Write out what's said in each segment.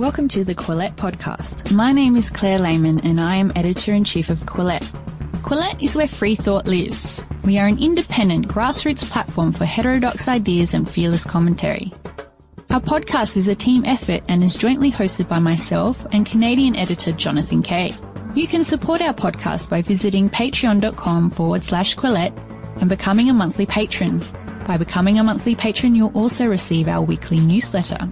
Welcome to the Quillette podcast. My name is Claire Lehmann and I am editor in chief of Quillette. Quillette is where free thought lives. We are an independent grassroots platform for heterodox ideas and fearless commentary. Our podcast is a team effort and is jointly hosted by myself and Canadian editor Jonathan Kay. You can support our podcast by visiting patreon.com forward slash Quillette and becoming a monthly patron. By becoming a monthly patron, you'll also receive our weekly newsletter.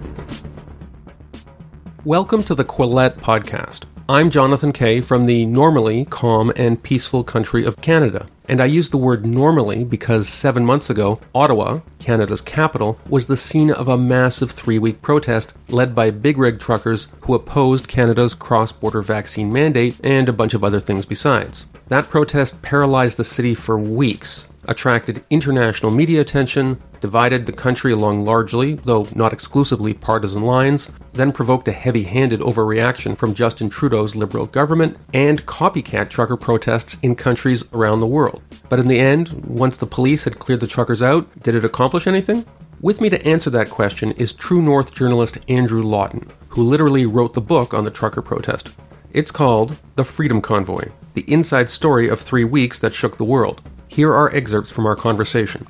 Welcome to the Quillette Podcast. I'm Jonathan Kay from the normally calm and peaceful country of Canada. And I use the word normally because seven months ago, Ottawa, Canada's capital, was the scene of a massive three week protest led by big rig truckers who opposed Canada's cross border vaccine mandate and a bunch of other things besides. That protest paralyzed the city for weeks, attracted international media attention, divided the country along largely, though not exclusively, partisan lines, then provoked a heavy handed overreaction from Justin Trudeau's Liberal government and copycat trucker protests in countries around the world. But in the end, once the police had cleared the truckers out, did it accomplish anything? With me to answer that question is True North journalist Andrew Lawton, who literally wrote the book on the trucker protest. It's called The Freedom Convoy The Inside Story of Three Weeks That Shook the World. Here are excerpts from our conversation.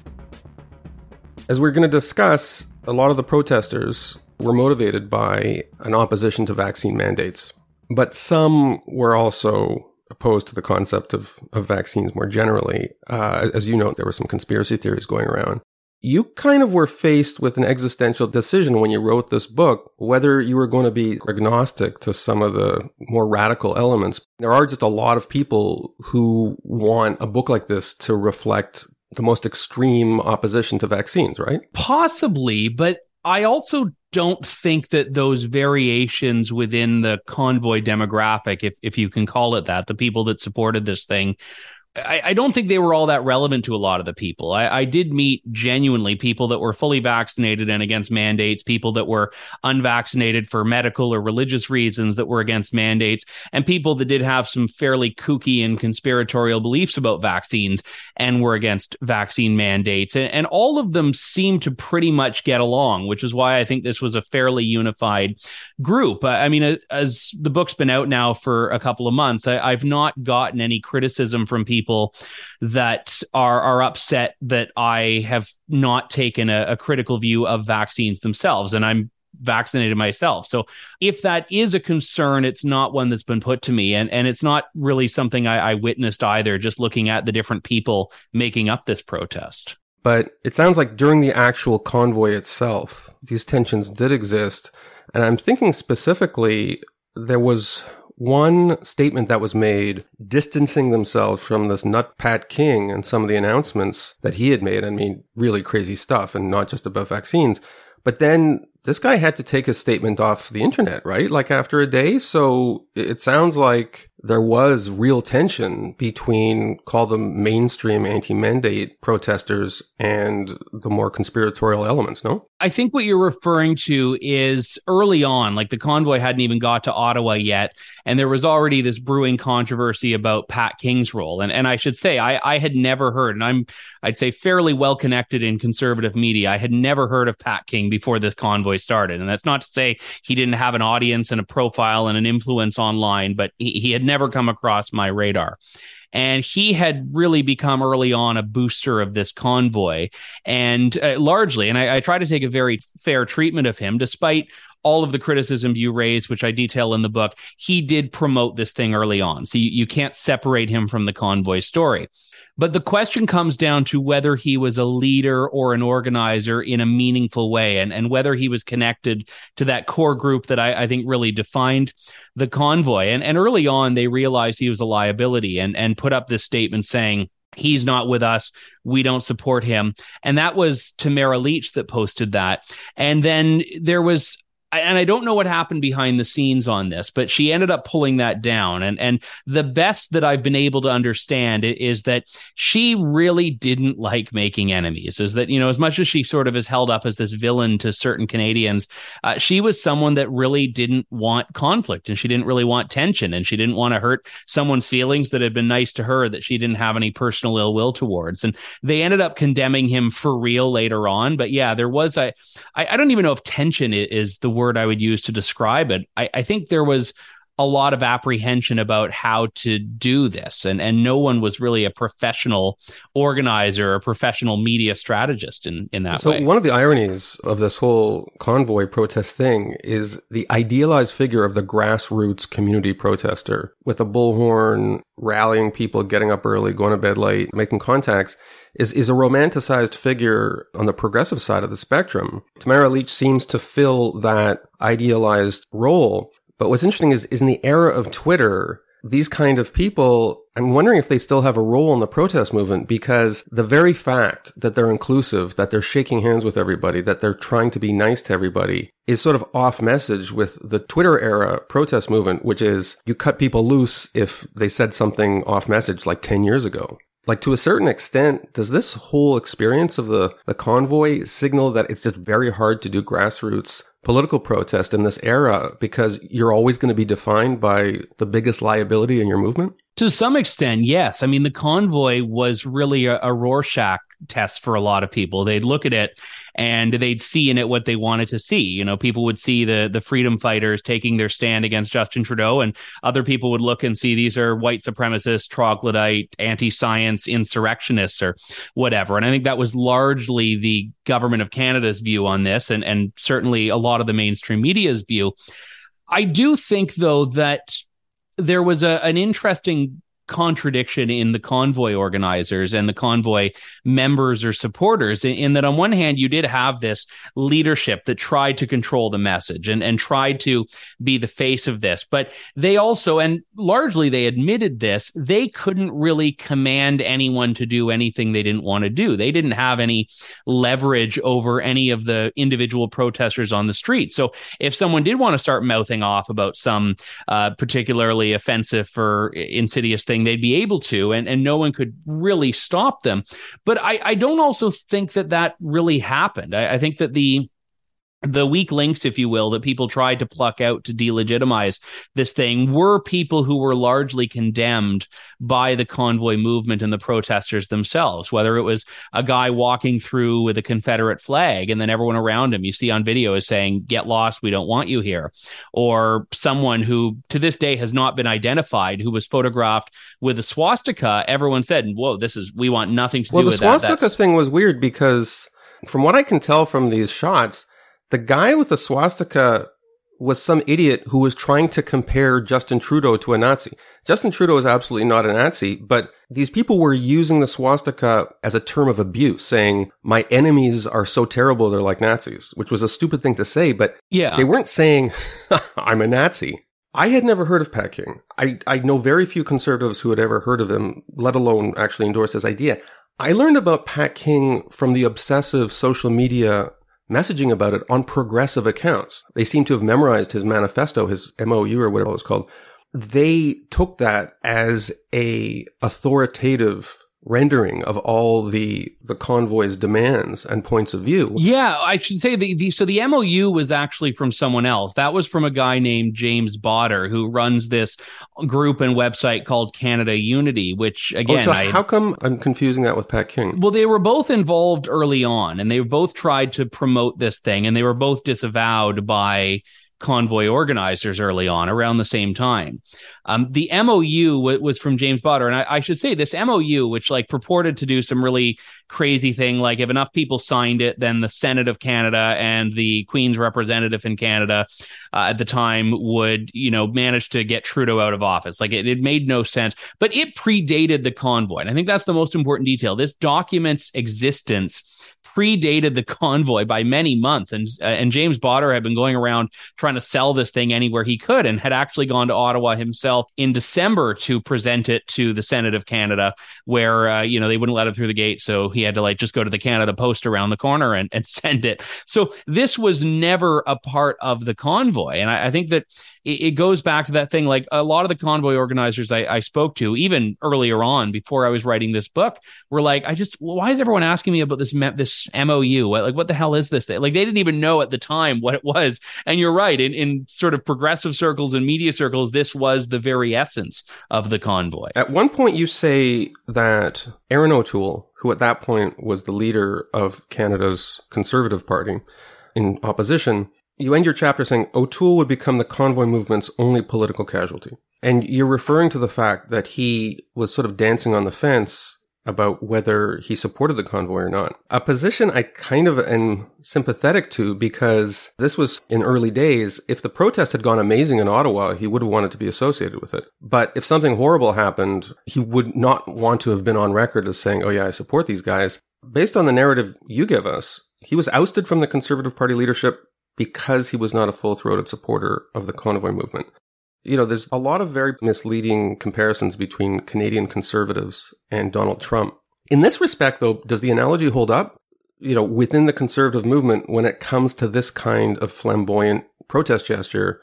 As we're going to discuss, a lot of the protesters were motivated by an opposition to vaccine mandates, but some were also opposed to the concept of, of vaccines more generally. Uh, as you know, there were some conspiracy theories going around. You kind of were faced with an existential decision when you wrote this book, whether you were going to be agnostic to some of the more radical elements. There are just a lot of people who want a book like this to reflect the most extreme opposition to vaccines, right? Possibly, but I also don't think that those variations within the convoy demographic, if if you can call it that, the people that supported this thing I, I, don't think they were all that relevant to a lot of the people. I, I, did meet genuinely people that were fully vaccinated and against mandates, people that were unvaccinated for medical or religious reasons that were against mandates, and people that did have some fairly kooky and conspiratorial beliefs about vaccines and were against vaccine mandates. And, and all of them seemed to pretty much get along, which is why I think this was a fairly unified group. I, I mean, as the book's been out now for a couple of months, I've not gotten any criticism from people people that are are upset that I have not taken a, a critical view of vaccines themselves, and I'm vaccinated myself. So if that is a concern, it's not one that's been put to me. And, and it's not really something I, I, witnessed either, just looking at the different people making up this protest. But it sounds like during the actual convoy itself, these tensions did exist. And I'm thinking specifically, there was one statement that was made distancing themselves from this nut Pat King and some of the announcements that he had made. I mean, really crazy stuff and not just about vaccines. But then this guy had to take his statement off the internet, right? Like after a day. So it sounds like there was real tension between call them mainstream anti-mandate protesters and the more conspiratorial elements no i think what you're referring to is early on like the convoy hadn't even got to ottawa yet and there was already this brewing controversy about pat king's role and, and i should say I, I had never heard and i'm i'd say fairly well connected in conservative media i had never heard of pat king before this convoy started and that's not to say he didn't have an audience and a profile and an influence online but he, he had never come across my radar. And he had really become early on a booster of this convoy. And uh, largely, and I, I try to take a very fair treatment of him, despite all of the criticism you raised, which I detail in the book, he did promote this thing early on. So you, you can't separate him from the convoy story. But the question comes down to whether he was a leader or an organizer in a meaningful way and, and whether he was connected to that core group that I, I think really defined the convoy. And, and early on, they realized he was a liability and, and put up this statement saying, he's not with us. We don't support him. And that was Tamara Lich that posted that. And then there was and I don't know what happened behind the scenes on this, but she ended up pulling that down. And and the best that I've been able to understand is that she really didn't like making enemies. Is that you know as much as she sort of is held up as this villain to certain Canadians, uh, she was someone that really didn't want conflict and she didn't really want tension and she didn't want to hurt someone's feelings that had been nice to her that she didn't have any personal ill will towards. And they ended up condemning him for real later on. But yeah, there was I, I don't even know if tension is the word I would use to describe it. I, I think there was a lot of apprehension about how to do this and and no one was really a professional organizer or professional media strategist in in that so way. one of the ironies of this whole convoy protest thing is the idealized figure of the grassroots community protester with a bullhorn rallying people getting up early going to bed late making contacts is, is a romanticized figure on the progressive side of the spectrum. Tamara Lich seems to fill that idealized role. But what's interesting is, is in the era of Twitter, these kind of people, I'm wondering if they still have a role in the protest movement because the very fact that they're inclusive, that they're shaking hands with everybody, that they're trying to be nice to everybody is sort of off message with the Twitter era protest movement, which is you cut people loose if they said something off message like 10 years ago. Like to a certain extent, does this whole experience of the, the convoy signal that it's just very hard to do grassroots political protest in this era because you're always going to be defined by the biggest liability in your movement? To some extent, yes. I mean, the convoy was really a, a Rorschach test for a lot of people. They'd look at it and they'd see in it what they wanted to see. You know, people would see the the freedom fighters taking their stand against Justin Trudeau, and other people would look and see these are white supremacists, troglodyte, anti-science insurrectionists, or whatever. And I think that was largely the government of Canada's view on this, and and certainly a lot of the mainstream media's view. I do think, though, that there was a, an interesting contradiction in the convoy organizers and the convoy members or supporters in, in, that on one hand you did have this leadership that tried to control the message and, and tried to be the face of this. But they also and largely they admitted this they couldn't really command anyone to do anything they didn't want to do. They didn't have any leverage over any of the individual protesters on the street. So if someone did want to start mouthing off about some uh, particularly offensive or insidious thing they'd be able to, and, and no one could really stop them. But I, I don't also think that that really happened. I, I think that the the weak links, if you will, that people tried to pluck out to delegitimize this thing were people who were largely condemned by the convoy movement and the protesters themselves. Whether it was a guy walking through with a Confederate flag and then everyone around him you see on video is saying, Get lost, we don't want you here. Or someone who to this day has not been identified who was photographed with a swastika. Everyone said, Whoa, this is, we want nothing to well, do with that. Well, the swastika thing was weird because from what I can tell from these shots, the guy with the swastika was some idiot who was trying to compare Justin Trudeau to a Nazi. Justin Trudeau is absolutely not a Nazi, but these people were using the swastika as a term of abuse, saying, my enemies are so terrible, they're like Nazis, which was a stupid thing to say, but yeah. they weren't saying, I'm a Nazi. I had never heard of Pat King. I, I know very few conservatives who had ever heard of him, let alone actually endorse his idea. I learned about Pat King from the obsessive social media messaging about it on progressive accounts. They seem to have memorized his manifesto, his MOU or whatever it was called. They took that as a authoritative rendering of all the the convoy's demands and points of view. Yeah, I should say the, the so the MOU was actually from someone else. That was from a guy named James Bauder who runs this group and website called Canada Unity, which oh, again, oh, so I, how come I'm confusing that with Pat King? Well, they were both involved early on, and they both tried to promote this thing, and they were both disavowed by convoy organizers early on around the same time. Um, the MOU w- was from James Bauder. And I, I, should say this MOU, which like purported to do some really crazy thing, like if enough people signed it, then the Senate of Canada and the Queen's representative in Canada uh, at the time would, you know, manage to get Trudeau out of office. Like it, it made no sense, but it predated the convoy. And I think that's the most important detail. This document's existence predated the convoy by many months, and uh, and James Bauder had been going around trying to sell this thing anywhere he could, and had actually gone to Ottawa himself in December to present it to the Senate of Canada, where uh, you know they wouldn't let him through the gate, so he had to like just go to the Canada Post around the corner and, and send it. So this was never a part of the convoy, and I, I think that it, it, goes back to that thing. Like a lot of the convoy organizers I, I spoke to, even earlier on before I was writing this book, were like, I just why is everyone asking me about this this MOU? Like what the hell is this? Like they didn't even know at the time what it was. And you're right, in in sort of progressive circles and media circles, this was the very essence of the convoy. At one point, you say that Erin O'Toole, who at that point was the leader of Canada's Conservative Party in opposition, you end your chapter saying O'Toole would become the convoy movement's only political casualty. And you're referring to the fact that he was sort of dancing on the fence about whether he supported the convoy or not. A position I kind of am sympathetic to because this was in early days. If the protest had gone amazing in Ottawa, he would have wanted to be associated with it. But if something horrible happened, he would not want to have been on record as saying, Oh yeah, I support these guys. Based on the narrative you give us, he was ousted from the Conservative Party leadership because he was not a full throated supporter of the convoy movement. You know, there's a lot of very misleading comparisons between Canadian conservatives and Donald Trump. In this respect, though, does the analogy hold up? You know, within the conservative movement, when it comes to this kind of flamboyant protest gesture,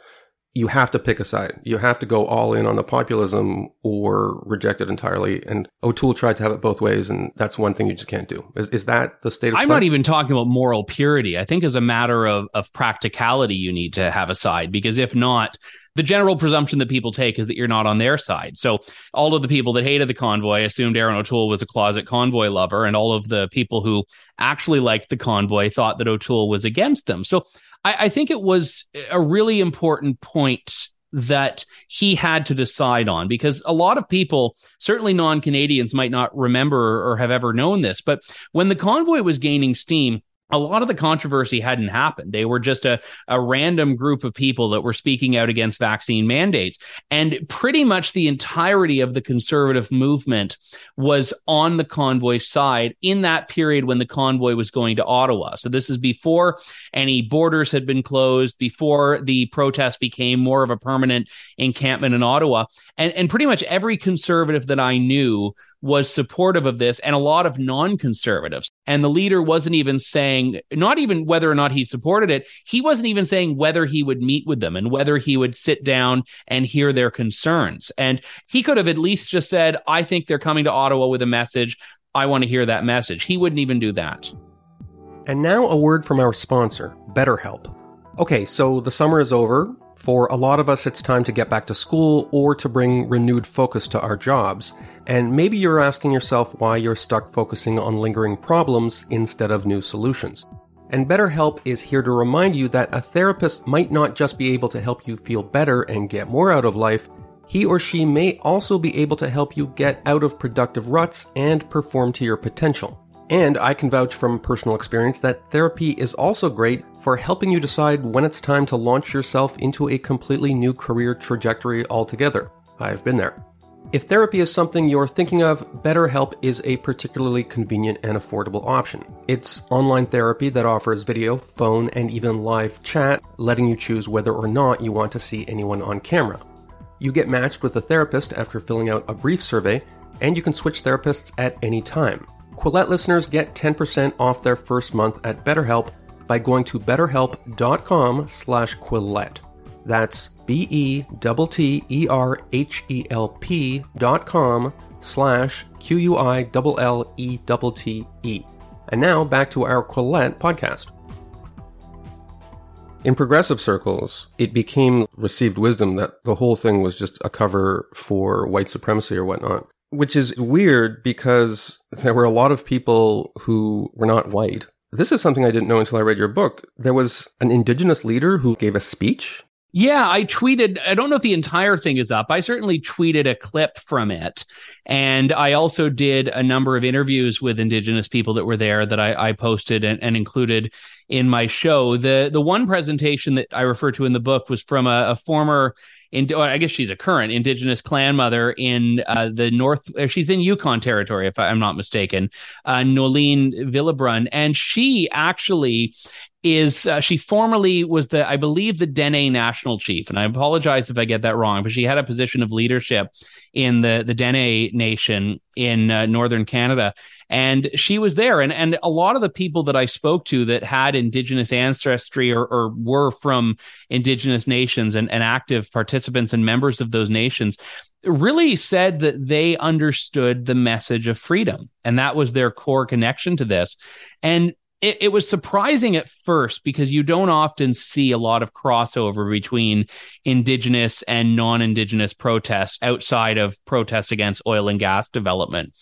you have to pick a side. You have to go all in on the populism or reject it entirely. And O'Toole tried to have it both ways, and that's one thing you just can't do. Is, is that the state of I'm play? not even talking about moral purity. I think as a matter of, of practicality, you need to have a side because if not, the general presumption that people take is that you're not on their side. So all of the people that hated the convoy assumed Erin O'Toole was a closet convoy lover, and all of the people who actually liked the convoy thought that O'Toole was against them. So I, I think it was a really important point that he had to decide on because a lot of people, certainly non Canadians, might not remember or have ever known this. But when the convoy was gaining steam, a lot of the controversy hadn't happened. They were just a, a random group of people that were speaking out against vaccine mandates. And pretty much the entirety of the conservative movement was on the convoy side in that period when the convoy was going to Ottawa. So this is before any borders had been closed, before the protest became more of a permanent encampment in Ottawa. And, and pretty much every conservative that I knew was supportive of this and a lot of non-conservatives. And the leader wasn't even saying, not even whether or not he supported it, he wasn't even saying whether he would meet with them and whether he would sit down and hear their concerns. And he could have at least just said, I think they're coming to Ottawa with a message. I want to hear that message. He wouldn't even do that. And now a word from our sponsor, BetterHelp. Okay, so the summer is over. For a lot of us, it's time to get back to school or to bring renewed focus to our jobs. And maybe you're asking yourself why you're stuck focusing on lingering problems instead of new solutions. And BetterHelp is here to remind you that a therapist might not just be able to help you feel better and get more out of life, he or she may also be able to help you get out of productive ruts and perform to your potential. And I can vouch from personal experience that therapy is also great for helping you decide when it's time to launch yourself into a completely new career trajectory altogether. I've been there. If therapy is something you're thinking of, BetterHelp is a particularly convenient and affordable option. It's online therapy that offers video, phone, and even live chat, letting you choose whether or not you want to see anyone on camera. You get matched with a therapist after filling out a brief survey, and you can switch therapists at any time. Quillette listeners get 10% off their first month at BetterHelp by going to betterhelp.com slash Quillette. That's B-E-T-T-E-R-H-E-L-P dot com slash Q-U-I-L-L-E-T-T-E. And now back to our Quillette podcast. In progressive circles, it became received wisdom that the whole thing was just a cover for white supremacy or whatnot which is weird because there were a lot of people who were not white. This is something I didn't know until I read your book. There was an indigenous leader who gave a speech. Yeah, I tweeted. I don't know if the entire thing is up. I certainly tweeted a clip from it. And I also did a number of interviews with indigenous people that were there that I, I posted and, and, included in my show. The the one presentation that I refer to in the book was from a, a former in, I guess she's a current indigenous clan mother in uh, the north. Uh, she's in Yukon territory, if I'm not mistaken, uh, Noeline Villebrun, and she actually is uh, she formerly was the I believe the Dene national chief, and I apologize if I get that wrong, but she had a position of leadership in the the Dene nation in uh, northern Canada, and she was there, and and a lot of the people that I spoke to that had Indigenous ancestry or, or were from Indigenous nations and, and active participants and members of those nations really said that they understood the message of freedom, and that was their core connection to this, and it, it, was surprising at first because you don't often see a lot of crossover between indigenous and non-indigenous protests outside of protests against oil and gas development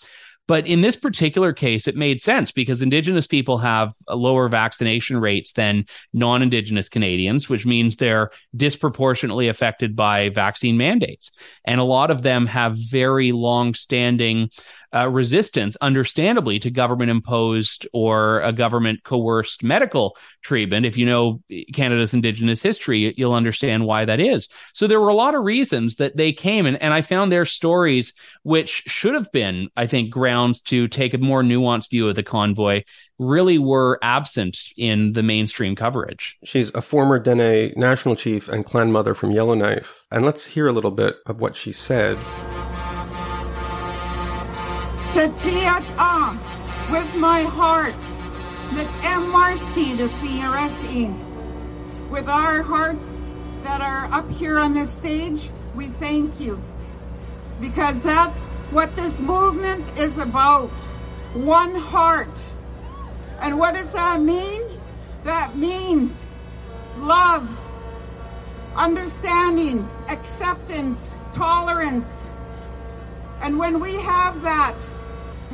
But in this particular case, it made sense because Indigenous people have lower vaccination rates than non Indigenous Canadians, which means they're disproportionately affected by vaccine mandates. And a lot of them have very long standing uh, resistance, understandably, to government imposed or a government coerced medical treatment. If you know Canada's Indigenous history, you'll understand why that is. So there were a lot of reasons that they came, and, and I found their stories, which should have been, I think, grounds to take a more nuanced view of the convoy, really were absent in the mainstream coverage. She's a former Dene national chief and clan mother from Yellowknife. And let's hear a little bit of what she said. Tetiat with my heart, let MRC the CRSE. With our hearts that are up here on this stage, we thank you. Because that's what this movement is about. One heart. And what does that mean? That means love, understanding, acceptance, tolerance. And when we have that,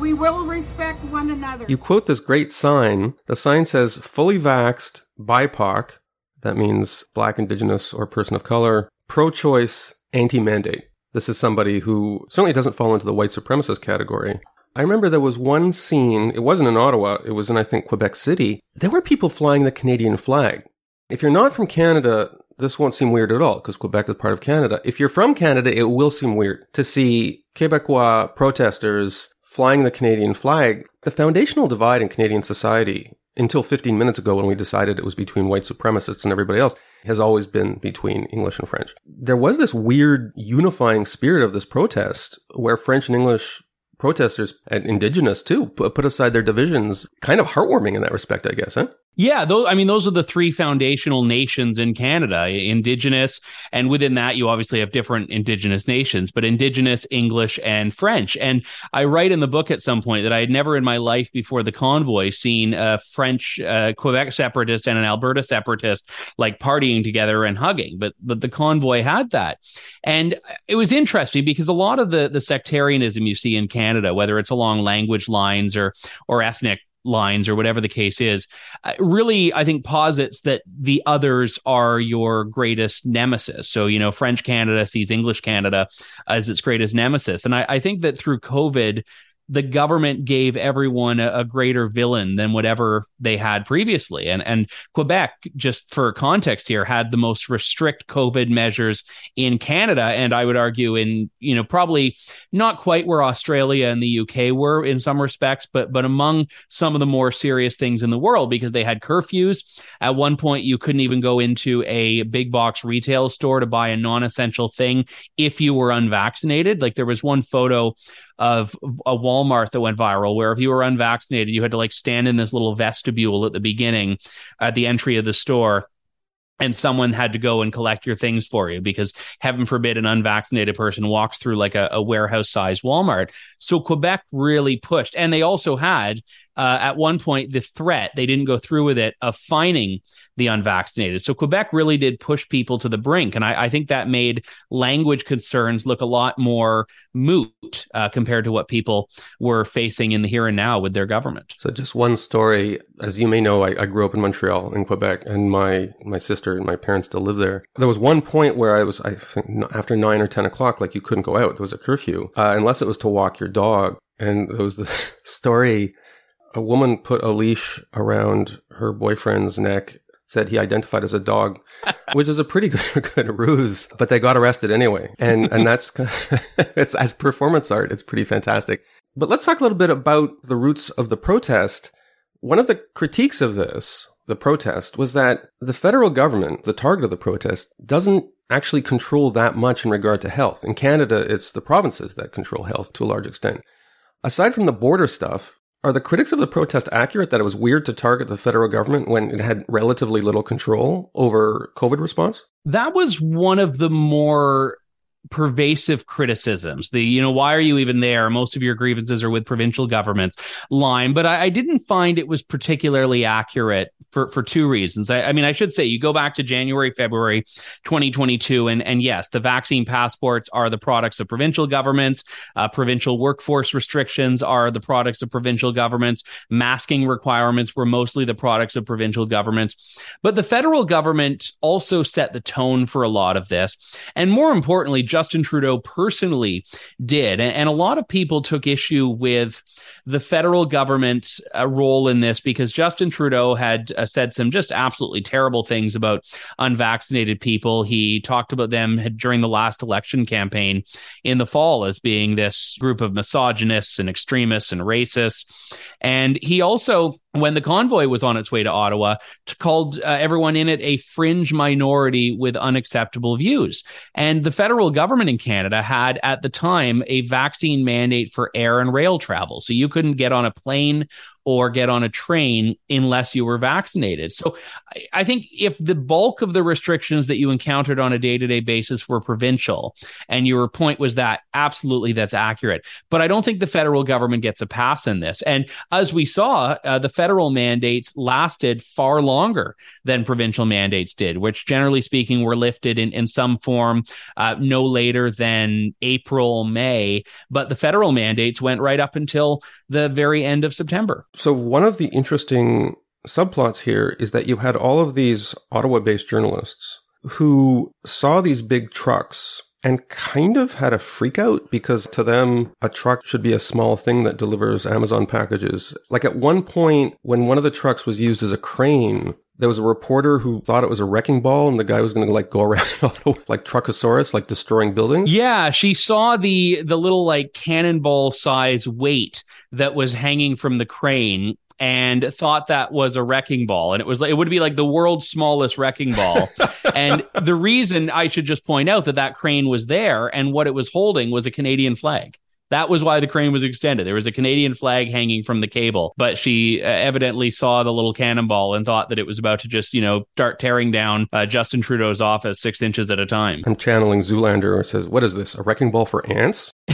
we will respect one another. You quote this great sign. The sign says fully vaxed, BIPOC, that means black, indigenous, or person of color, pro choice, anti mandate. This is somebody who certainly doesn't fall into the white supremacist category. I remember there was one scene, it wasn't in Ottawa, it was in, I think, Quebec City. There were people flying the Canadian flag. If you're not from Canada, this won't seem weird at all because Quebec is part of Canada. If you're from Canada, it will seem weird to see Quebecois protesters flying the Canadian flag, the foundational divide in Canadian society until 15 minutes ago when we decided it was between white supremacists and everybody else has always been between English and French. There was this weird unifying spirit of this protest where French and English protesters and indigenous too put aside their divisions. Kind of heartwarming in that respect, I guess, huh? Yeah, those, I mean, those are the three foundational nations in Canada Indigenous, and within that, you obviously have different Indigenous nations, but Indigenous, English, and French. And I write in the book at some point that I had never in my life before the convoy seen a French uh, Quebec separatist and an Alberta separatist like partying together and hugging, but, but the convoy had that. And it was interesting because a lot of the, the sectarianism you see in Canada, whether it's along language lines or, or ethnic lines or whatever the case is uh, really i think posits that the others are your greatest nemesis. So you know french canada sees english canada as its greatest nemesis. And I, I think that through covid the government gave everyone a, a, greater villain than whatever they had previously. And and Quebec, just for context here, had the most restrict COVID measures in Canada, and I would argue in you know probably not quite where Australia and the UK were in some respects, but but among some of the more serious things in the world because they had curfews. At one point, you couldn't even go into a big box retail store to buy a non-essential thing if you were unvaccinated. Like there was one photo of a Walmart that went viral where if you were unvaccinated, you had to like stand in this little vestibule at the beginning at the entry of the store and someone had to go and collect your things for you because heaven forbid an unvaccinated person walks through like a, a warehouse size Walmart. So Quebec really pushed. And they also had uh, at one point the threat, they didn't go through with it, of fining the unvaccinated. So Quebec really did push people to the brink. And I, I think that made language concerns look a lot more moot uh, compared to what people were facing in the here and now with their government. So just one story. As you may know, I, I grew up in Montreal in Quebec and my, my sister and my parents still live there. There was one point where I was, I think after nine or 10 o'clock, like you couldn't go out. There was a curfew, uh, unless it was to walk your dog. And there was the story a woman put a leash around her boyfriend's neck said he identified as a dog, which is a pretty good, good ruse, but they got arrested anyway. And, and that's, it's, as performance art, it's pretty fantastic. But let's talk a little bit about the roots of the protest. One of the critiques of this, the protest, was that the federal government, the target of the protest, doesn't actually control that much in regard to health. In Canada, it's the provinces that control health to a large extent. Aside from the border stuff, are the critics of the protest accurate that it was weird to target the federal government when it had relatively little control over COVID response? That was one of the more pervasive criticisms. The, you know, why are you even there? Most of your grievances are with provincial governments line, but I, I didn't find it was particularly accurate for, for two reasons. I, I, mean, I should say you go back to January, February 2022, and, and yes, the vaccine passports are the products of provincial governments. Uh, provincial workforce restrictions are the products of provincial governments. Masking requirements were mostly the products of provincial governments. But the federal government also set the tone for a lot of this. And more importantly, Justin Trudeau personally did. And, and a lot of people took issue with the federal government's uh, role in this because Justin Trudeau had uh, said some just absolutely terrible things about unvaccinated people. He talked about them during the last election campaign in the fall as being this group of misogynists and extremists and racists. And he also when the convoy was on its way to Ottawa, called uh, everyone in it a fringe minority with unacceptable views. And the federal government in Canada had at the time a vaccine mandate for air and rail travel. So you couldn't get on a plane or get on a train unless you were vaccinated. So I think if the bulk of the restrictions that you encountered on a day to day basis were provincial, and your point was that absolutely that's accurate. But I don't think the federal government gets a pass in this. And as we saw, uh, the federal mandates lasted far longer than provincial mandates did, which generally speaking were lifted in, in some form uh, no later than April, May. But the federal mandates went right up until the very end of September. So, one of the interesting subplots here is that you had all of these Ottawa based journalists who saw these big trucks and kind of had a freak out because to them, a truck should be a small thing that delivers Amazon packages. Like at one point, when one of the trucks was used as a crane, there was a reporter who thought it was a wrecking ball and the guy was going to like go around like truckosaurus like destroying buildings. Yeah she saw the the little like cannonball size weight that was hanging from the crane and thought that was a wrecking ball. And it was like it would be like the world's smallest wrecking ball. And the reason i should just point out that that crane was there and what it was holding was a canadian flag that was why the crane was extended. There was a Canadian flag hanging from the cable, but she uh, evidently saw the little cannonball and thought that it was about to just, you know, start tearing down uh, Justin Trudeau's office six inches at a time. I'm channeling Zoolander or says, What is this? A wrecking ball for ants?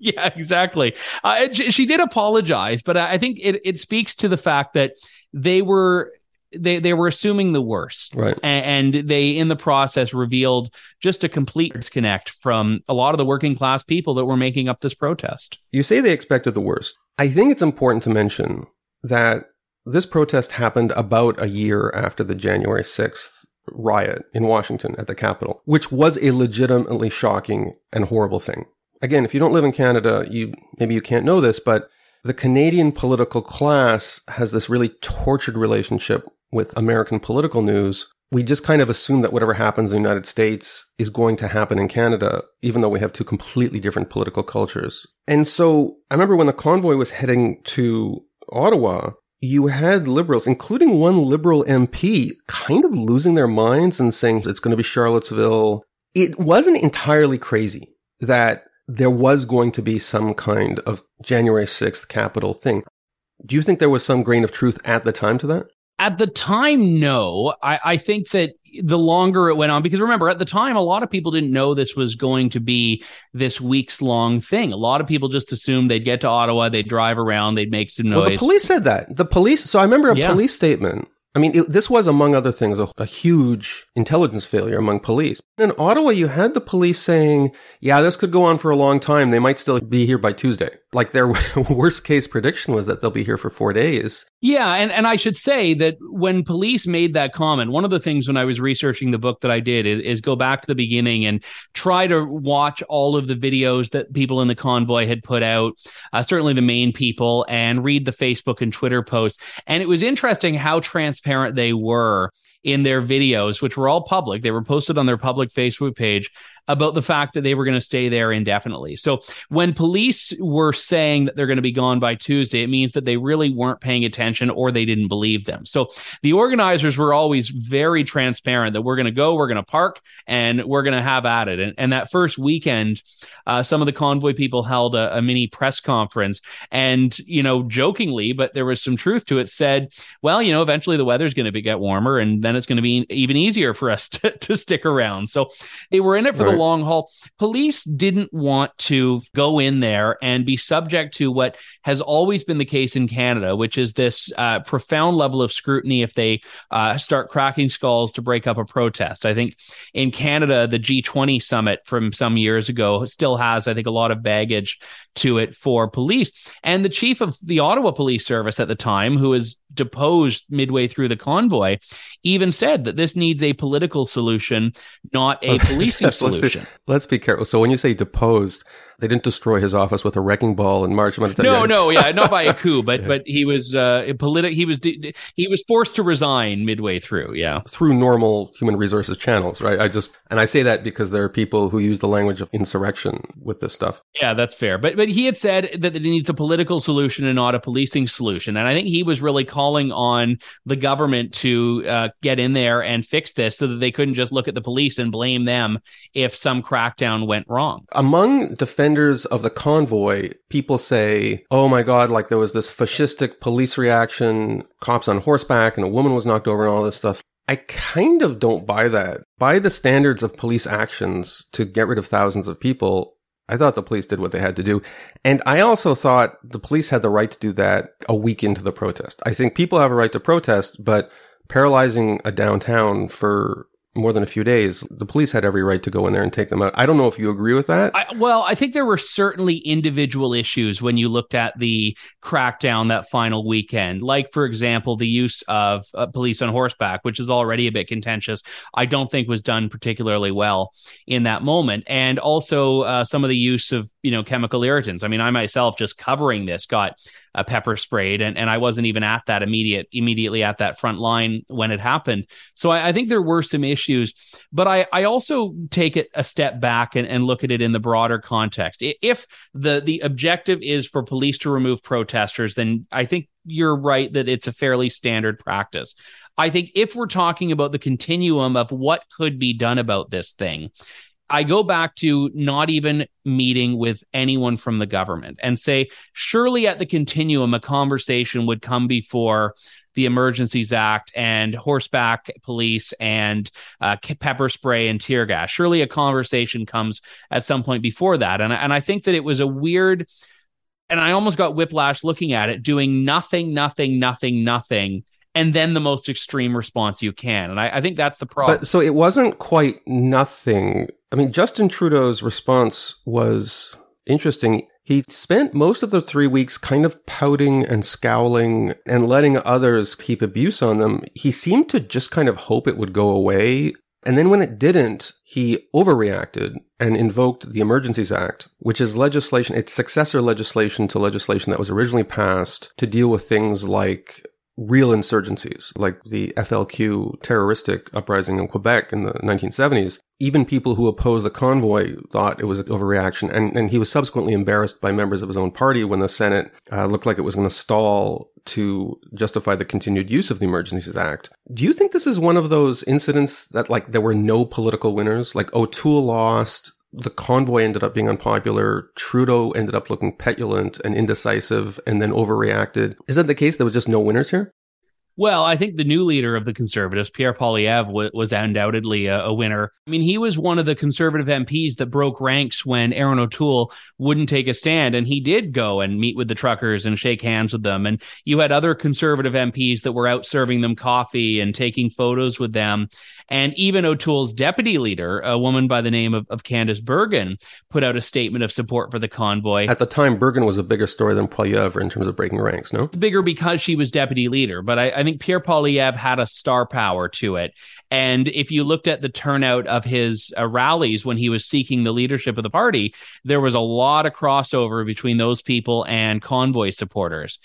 yeah, exactly. Uh, she did apologize, but I think it, it speaks to the fact that they were they they were assuming the worst, right? And, and, they, in the process, revealed just a complete disconnect from a lot of the working class people that were making up this protest. You say they expected the worst. I think it's important to mention that this protest happened about a year after the January sixth riot in Washington at the Capitol, which was a legitimately shocking and horrible thing. Again, if you don't live in Canada, you maybe you can't know this, but the Canadian political class has this really tortured relationship with American political news, we just kind of assume that whatever happens in the United States is going to happen in Canada, even though we have two completely different political cultures. And so I remember when the convoy was heading to Ottawa, you had liberals, including one liberal MP, kind of losing their minds and saying it's going to be Charlottesville. It wasn't entirely crazy that there was going to be some kind of January 6th Capitol thing. Do you think there was some grain of truth at the time to that? At the time, no. I, I think that the longer it went on, because remember, at the time, a lot of people didn't know this was going to be this weeks long thing. A lot of people just assumed they'd get to Ottawa, they'd drive around, they'd make some noise. Well, the police said that. The police. So I remember a yeah. police statement I mean, it, this was, among other things, a, a, huge intelligence failure among police. In Ottawa, you had the police saying, yeah, this could go on for a long time. They might still be here by Tuesday. Like their worst case prediction was that they'll be here for four days. Yeah. And, and I should say that when police made that comment, one of the things when I was researching the book that I did is, is go back to the beginning and try to watch all of the videos that people in the convoy had put out, uh, certainly the main people, and read the Facebook and Twitter posts. And it was interesting how transparent transparent they were in their videos, which were all public. They were posted on their public Facebook page about the fact that they were going to stay there indefinitely. So when police were saying that they're going to be gone by Tuesday, it means that they really weren't paying attention or they didn't believe them. So the organizers were always very transparent that we're going to go, we're going to park, and we're going to have at it. And, and that first weekend, uh, some of the convoy people held a, a mini press conference and, you know, jokingly, but there was some truth to it, said, well, you know, eventually the weather's going to get warmer and then it's going to be even easier for us to, to stick around. So they were in it for right. the long haul, police didn't want to go in there and be subject to what has always been the case in Canada, which is this uh, profound level of scrutiny if they uh, start cracking skulls to break up a protest. I think in Canada, the G20 summit from some years ago still has, I think, a lot of baggage to it for police. And the chief of the Ottawa Police Service at the time, who was deposed midway through the convoy, even said that this needs a political solution, not a policing yes, solution. Let's be, let's be careful. So when you say deposed, they didn't destroy his office with a wrecking ball and march him out of No, yeah. no, yeah, not by a coup, but yeah. but he was uh, politi- He was he was forced to resign midway through. Yeah, through normal human resources channels, right? I just and I say that because there are people who use the language of insurrection with this stuff. Yeah, that's fair. But but he had said that it needs a political solution and not a policing solution, and I think he was really calling on the government to uh, get in there and fix this so that they couldn't just look at the police and blame them if some crackdown went wrong. Among defense defenders of the convoy, people say, oh my God, like there was this fascistic police reaction, cops on horseback, and a woman was knocked over and all this stuff. I kind of don't buy that. By the standards of police actions to get rid of thousands of people, I thought the police did what they had to do. And I also thought the police had the right to do that a week into the protest. I think people have a right to protest, but paralyzing a downtown for more than a few days, the police had every right to go in there and take them out. I don't know if you agree with that. I, well, I think there were certainly individual issues when you looked at the crackdown that final weekend. Like, for example, the use of uh, police on horseback, which is already a bit contentious, I don't think was done particularly well in that moment. And also uh, some of the use of, you know, chemical irritants. I mean, I myself just covering this got uh, pepper sprayed, and, and I wasn't even at that immediate immediately at that front line when it happened. So I, I think there were some issues, but I, I also take it a step back and, and look at it in the broader context. If the the objective is for police to remove protesters, then I think you're right that it's a fairly standard practice. I think if we're talking about the continuum of what could be done about this thing, I go back to not even meeting with anyone from the government and say, surely at the continuum, a conversation would come before the Emergencies Act and horseback police and uh, pepper spray and tear gas. Surely a conversation comes at some point before that. And, and I think that it was a weird, and I almost got whiplash looking at it, doing nothing, nothing, nothing, nothing and then the most extreme response you can. And I, I, think that's the problem. But so it wasn't quite nothing. I mean, Justin Trudeau's response was interesting. He spent most of the three weeks kind of pouting and scowling and letting others keep abuse on them. He seemed to just kind of hope it would go away. And then when it didn't, he overreacted and invoked the Emergencies Act, which is legislation, it's successor legislation to legislation that was originally passed to deal with things like real insurgencies, like the FLQ terroristic uprising in Quebec in the 1970s. Even people who opposed the convoy thought it was an overreaction, and, and he was subsequently embarrassed by members of his own party when the Senate uh, looked like it was going to stall to justify the continued use of the Emergencies Act. Do you think this is one of those incidents that, like, there were no political winners? Like, O'Toole lost, the convoy ended up being unpopular. Trudeau ended up looking petulant and indecisive and then overreacted. Is that the case? There was just no winners here? Well, I think the new leader of the Conservatives, Pierre Poilievre, w- was undoubtedly a, a, winner. I mean, he was one of the Conservative MPs that broke ranks when Erin O'Toole wouldn't take a stand, and he did go and meet with the truckers and shake hands with them. And you had other Conservative MPs that were out serving them coffee and taking photos with them. And even O'Toole's deputy leader, a woman by the name of, of Candice Bergen, put out a statement of support for the convoy. At the time, Bergen was a bigger story than Poilievre in terms of breaking ranks, no? Bigger because she was deputy leader. But I, I think Pierre Poilievre had a star power to it. And if you looked at the turnout of his uh, rallies when he was seeking the leadership of the party, there was a lot of crossover between those people and convoy supporters.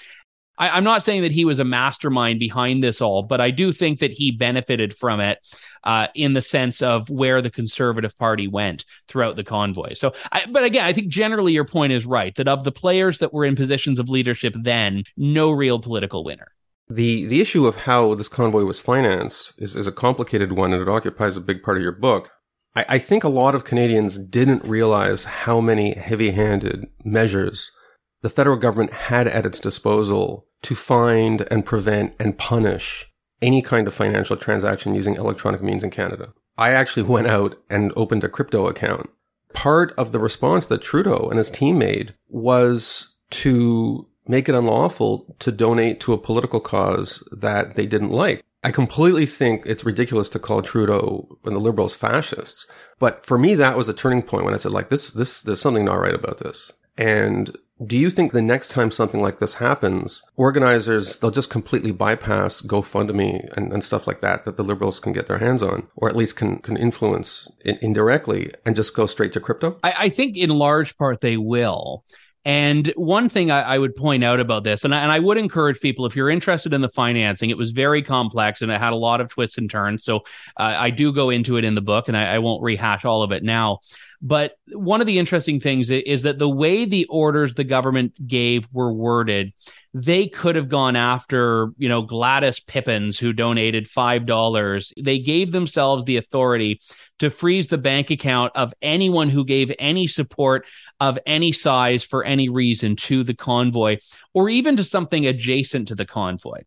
I, am not saying that he was a mastermind behind this all, but I do think that he benefited from it uh, in the sense of where the Conservative Party went throughout the convoy. So, I, but again, I think generally your point is right that of the players that were in positions of leadership then, no real political winner. The the issue of how this convoy was financed is, is a complicated one, and it occupies a big part of your book. I, I think a lot of Canadians didn't realize how many heavy-handed measures the federal government had at its disposal to find and prevent and punish any kind of financial transaction using electronic means in Canada. I actually went out and opened a crypto account. Part of the response that Trudeau and his team made was to make it unlawful to donate to a political cause that they didn't like. I completely think it's ridiculous to call Trudeau and the liberals fascists. But for me, that was a turning point when I said, like, this, this, there's something not right about this. And do you think the next time something like this happens, organizers, they'll just completely bypass GoFundMe and, and stuff like that, that the liberals can get their hands on, or at least can, can influence indirectly and just go straight to crypto? I, I think in large part they will. And one thing I, I, would point out about this, and I, and I would encourage people if you're interested in the financing, it was very complex and it had a lot of twists and turns. So uh, I do go into it in the book, and I, I won't rehash all of it now. But one of the interesting things is that the way the orders the government gave were worded, they could have gone after, you know, Gladys Pippins, who donated $5. They gave themselves the authority to freeze the bank account of anyone who gave any support of any size for any reason to the convoy or even to something adjacent to the convoy.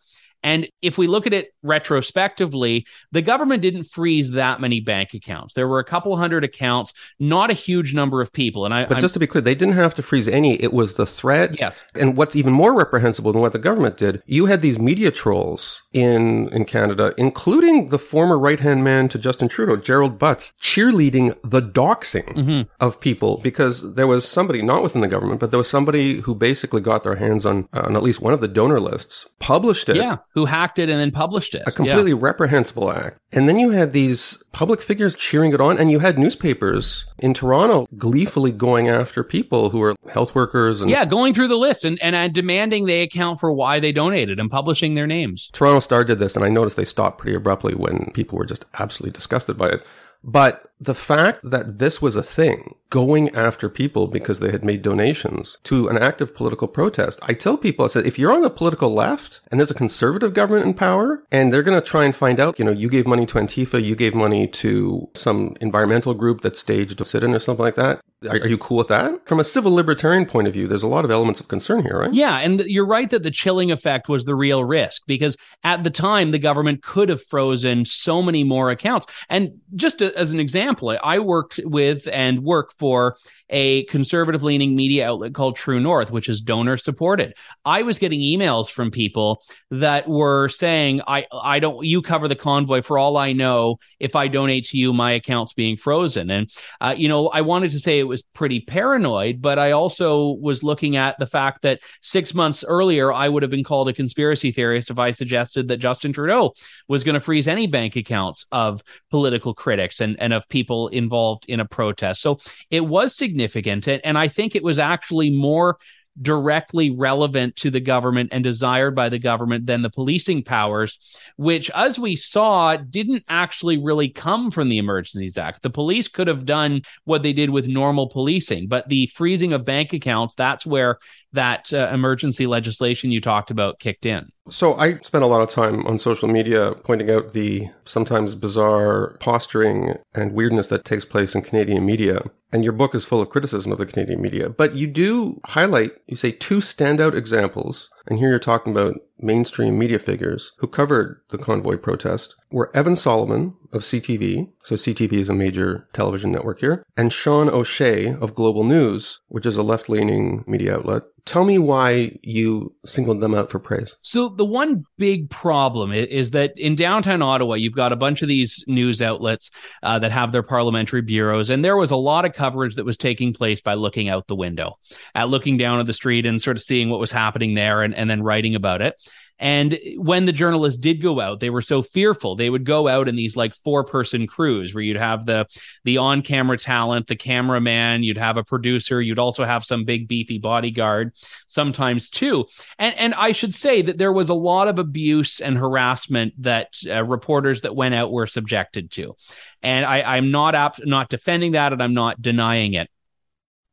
And if we look at it retrospectively, the government didn't freeze that many bank accounts. There were a couple hundred accounts, not a huge number of people. And I, but I'm, just to be clear, they didn't have to freeze any. It was the threat. Yes. And what's even more reprehensible than what the government did, you had these media trolls in in Canada, including the former right hand man to Justin Trudeau, Gerald Butts, cheerleading the doxing mm-hmm. of people because there was somebody not within the government, but there was somebody who basically got their hands on uh, on at least one of the donor lists, published it. Yeah who hacked it and then published it. A completely yeah. reprehensible act. And then you had these public figures cheering it on, and you had newspapers in Toronto gleefully going after people who were health workers and yeah, going through the list and, and uh, demanding they account for why they donated and publishing their names. Toronto Star did this, and I noticed they stopped pretty abruptly when people were just absolutely disgusted by it. But the fact that this was a thing, going after people because they had made donations to an active political protest, I tell people, I said, if you're on the political left and there's a conservative government in power and they're going to try and find out, you know, you gave money to Antifa, you gave money to some environmental group that staged a sit-in or something like that, are, are, you cool with that? From a civil libertarian point of view, there's a lot of elements of concern here, right? Yeah. And you're right that the chilling effect was the real risk because at the time, the government could have frozen so many more accounts. And just as an example, I worked with and work for a conservative leaning media outlet called True North, which is donor supported. I was getting emails from people that were saying, I, I don't, you cover the convoy for all I know. If I donate to you, my account's being frozen. And, uh, you know, I wanted to say it was pretty paranoid, but I also was looking at the fact that six months earlier, I would have been called a conspiracy theorist if I suggested that Justin Trudeau was going to freeze any bank accounts of political critics and, and of people involved in a protest. So it was significant. And, and I think it was actually more directly relevant to the government and desired by the government than the policing powers, which, as we saw, didn't actually really come from the Emergencies Act. The police could have done what they did with normal policing, but the freezing of bank accounts, that's where that uh, emergency legislation you talked about kicked in. So I spent a lot of time on social media pointing out the sometimes bizarre posturing and weirdness that takes place in Canadian media. And your book is full of criticism of the Canadian media, but you do highlight, you say two standout examples. And here you're talking about mainstream media figures who covered the convoy protest were Evan Solomon of CTV. So CTV is a major television network here and Sean O'Shea of Global News, which is a left leaning media outlet. Tell me why you singled them out for praise. So the one big problem is that in downtown Ottawa, you've got a bunch of these news outlets uh, that have their parliamentary bureaus, and there was a lot of coverage that was taking place by looking out the window, at looking down at the street and sort of seeing what was happening there, and, and then writing about it. And when the journalists did go out, they were so fearful. They would go out in these like four person crews where you'd have the the on camera talent, the cameraman, you'd have a producer, you'd also have some big beefy bodyguard, sometimes too. And and I should say that there was a lot of abuse and harassment that uh, reporters that went out were subjected to. And I, I'm not apt, not defending that, and I'm not denying it.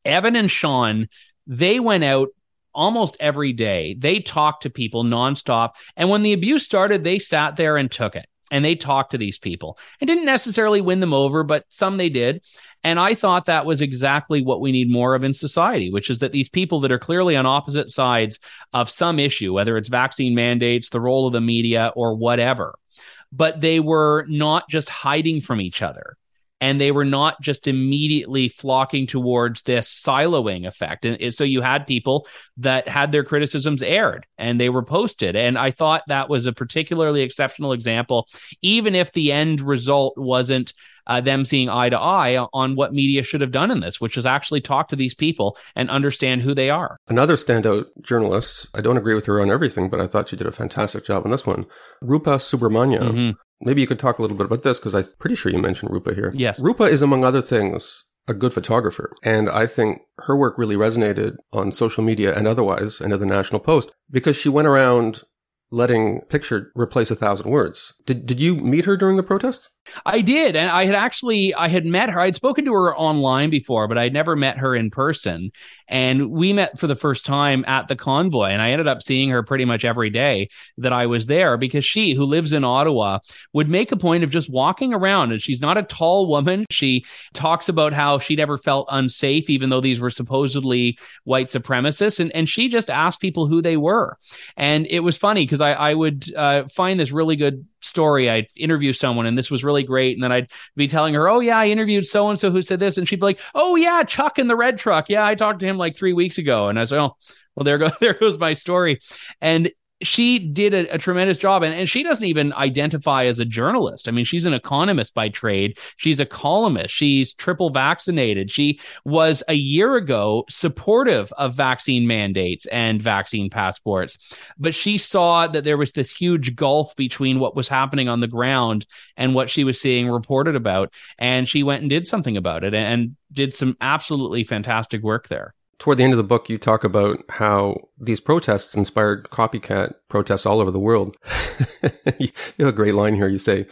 Evan and Sean, they went out almost every day. They talked to people nonstop. And when the abuse started, they sat there and took it and they talked to these people and didn't necessarily win them over, but some they did. And I thought that was exactly what we need more of in society, which is that these people that are clearly on opposite sides of some issue, whether it's vaccine mandates, the role of the media, or whatever, but they were not just hiding from each other and they were not just immediately flocking towards this siloing effect. And so you had people that had their criticisms aired and they were posted. And I thought that was a particularly exceptional example, even if the end result wasn't uh, them seeing eye to eye on what media should have done in this, which is actually talk to these people and understand who they are. Another standout journalist, I don't agree with her on everything, but I thought she did a fantastic job on this one. Rupa Subramanya mm-hmm. Maybe you could talk a little bit about this because I'm pretty sure you mentioned Rupa here. Yes. Rupa is, among other things, a good photographer. And I think her work really resonated on social media and otherwise and at the National Post because she went around letting picture replace a thousand words. Did, did you meet her during the protest? I did, and I had actually I had met her. I'd spoken to her online before, but I'd never met her in person. And we met for the first time at the convoy, and I ended up seeing her pretty much every day that I was there because she, who lives in Ottawa, would make a point of just walking around. And she's not a tall woman. She talks about how she never felt unsafe, even though these were supposedly white supremacists. And and she just asked people who they were, and it was funny because I I would uh, find this really good story. I'd interview someone and this was really great. And then I'd be telling her, Oh, yeah, I interviewed so and so who said this. And she'd be like, Oh, yeah, Chuck in the red truck. Yeah, I talked to him like three weeks ago. And I was like, Oh, well, there goes there goes my story. And she did a, a, tremendous job and, and she doesn't even identify as a journalist. I mean, she's an economist by trade. She's a columnist. She's triple vaccinated. She was a year ago supportive of vaccine mandates and vaccine passports, but she saw that there was this huge gulf between what was happening on the ground and what she was seeing reported about. And she went and did something about it and, and did some absolutely fantastic work there toward the end of the book, you talk about how these protests inspired copycat protests all over the world. you have a great line here. You say,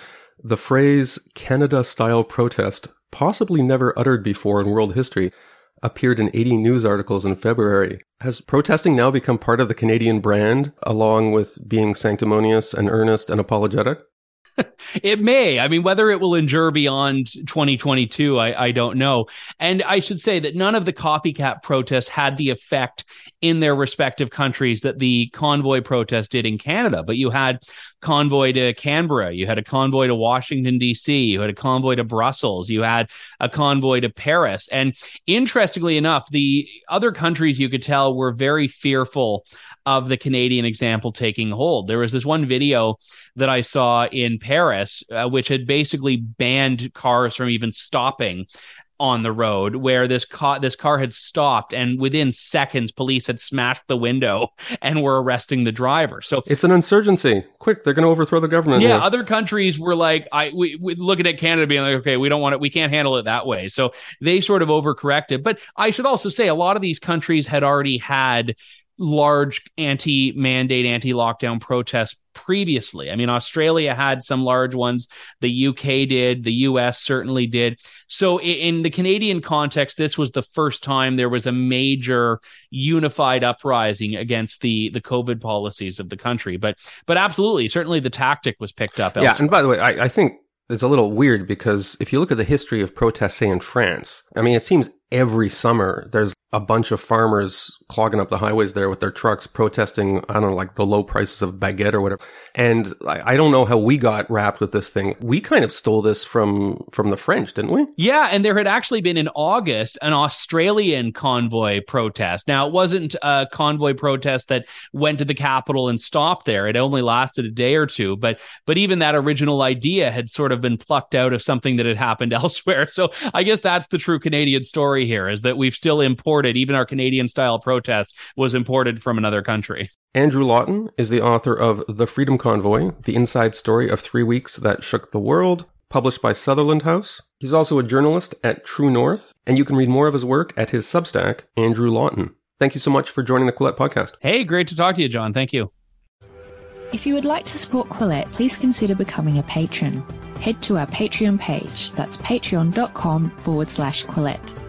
the phrase Canada style protest, possibly never uttered before in world history, appeared in 80 news articles in February. Has protesting now become part of the Canadian brand, along with being sanctimonious and earnest and apologetic? it may. I mean, whether it will endure beyond 2022, I, I don't know. And I should say that none of the copycat protests had the effect in their respective countries that the convoy protest did in Canada. But you had convoy to Canberra, you had a convoy to Washington, D.C., you had a convoy to Brussels, you had a convoy to Paris. And interestingly enough, the other countries you could tell were very fearful of the Canadian example taking hold. There was this one video that I saw in Paris, uh, which had basically banned cars from even stopping on the road where this car this car had stopped and within seconds police had smashed the window and were arresting the driver so it's an insurgency quick they're going to overthrow the government yeah here. other countries were like i we, we looking at canada being like okay we don't want it we can't handle it that way so they sort of overcorrected but i should also say a lot of these countries had already had large anti mandate, anti lockdown protests previously. I mean, Australia had some large ones, the UK did, the US certainly did. So, in the Canadian context, this was the first time there was a major unified uprising against the the COVID policies of the country. But, but absolutely, certainly the tactic was picked up. Elsewhere. Yeah, and by the way, I, I think it's a little weird because if you look at the history of protests, say in France, I mean, it seems every summer there's a bunch of farmers clogging up the highways there with their trucks protesting, I don't know, like the low prices of baguette or whatever. And I, I, don't know how we got wrapped with this thing. We kind of stole this from, from the French, didn't we? Yeah. And there had actually been in August an Australian convoy protest. Now, it wasn't a convoy protest that went to the capital and stopped there. It only lasted a day or two. But, but even that original idea had sort of been plucked out of something that had happened elsewhere. So I guess that's the true Canadian story here is that we've still imported imported, even our Canadian style protest was imported from another country. Andrew Lawton is the author of The Freedom Convoy, the inside story of three weeks that shook the world, published by Sutherland House. He's also a journalist at True North, and you can read more of his work at his Substack, Andrew Lawton. Thank you so much for joining the Quillette podcast. Hey, great to talk to you, John. Thank you. If you would like to support Quillette, please consider becoming a patron. Head to our Patreon page. That's patreon.com forward slash Quillette.